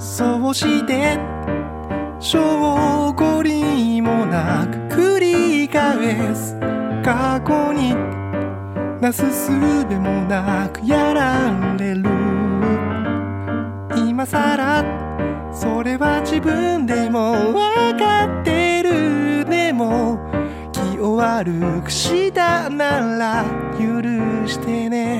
そうして証拠りもなく繰り返す過去になすすべもなくやられる。今さらそれは自分でもわかってる。でも気を悪くしたなら許してね。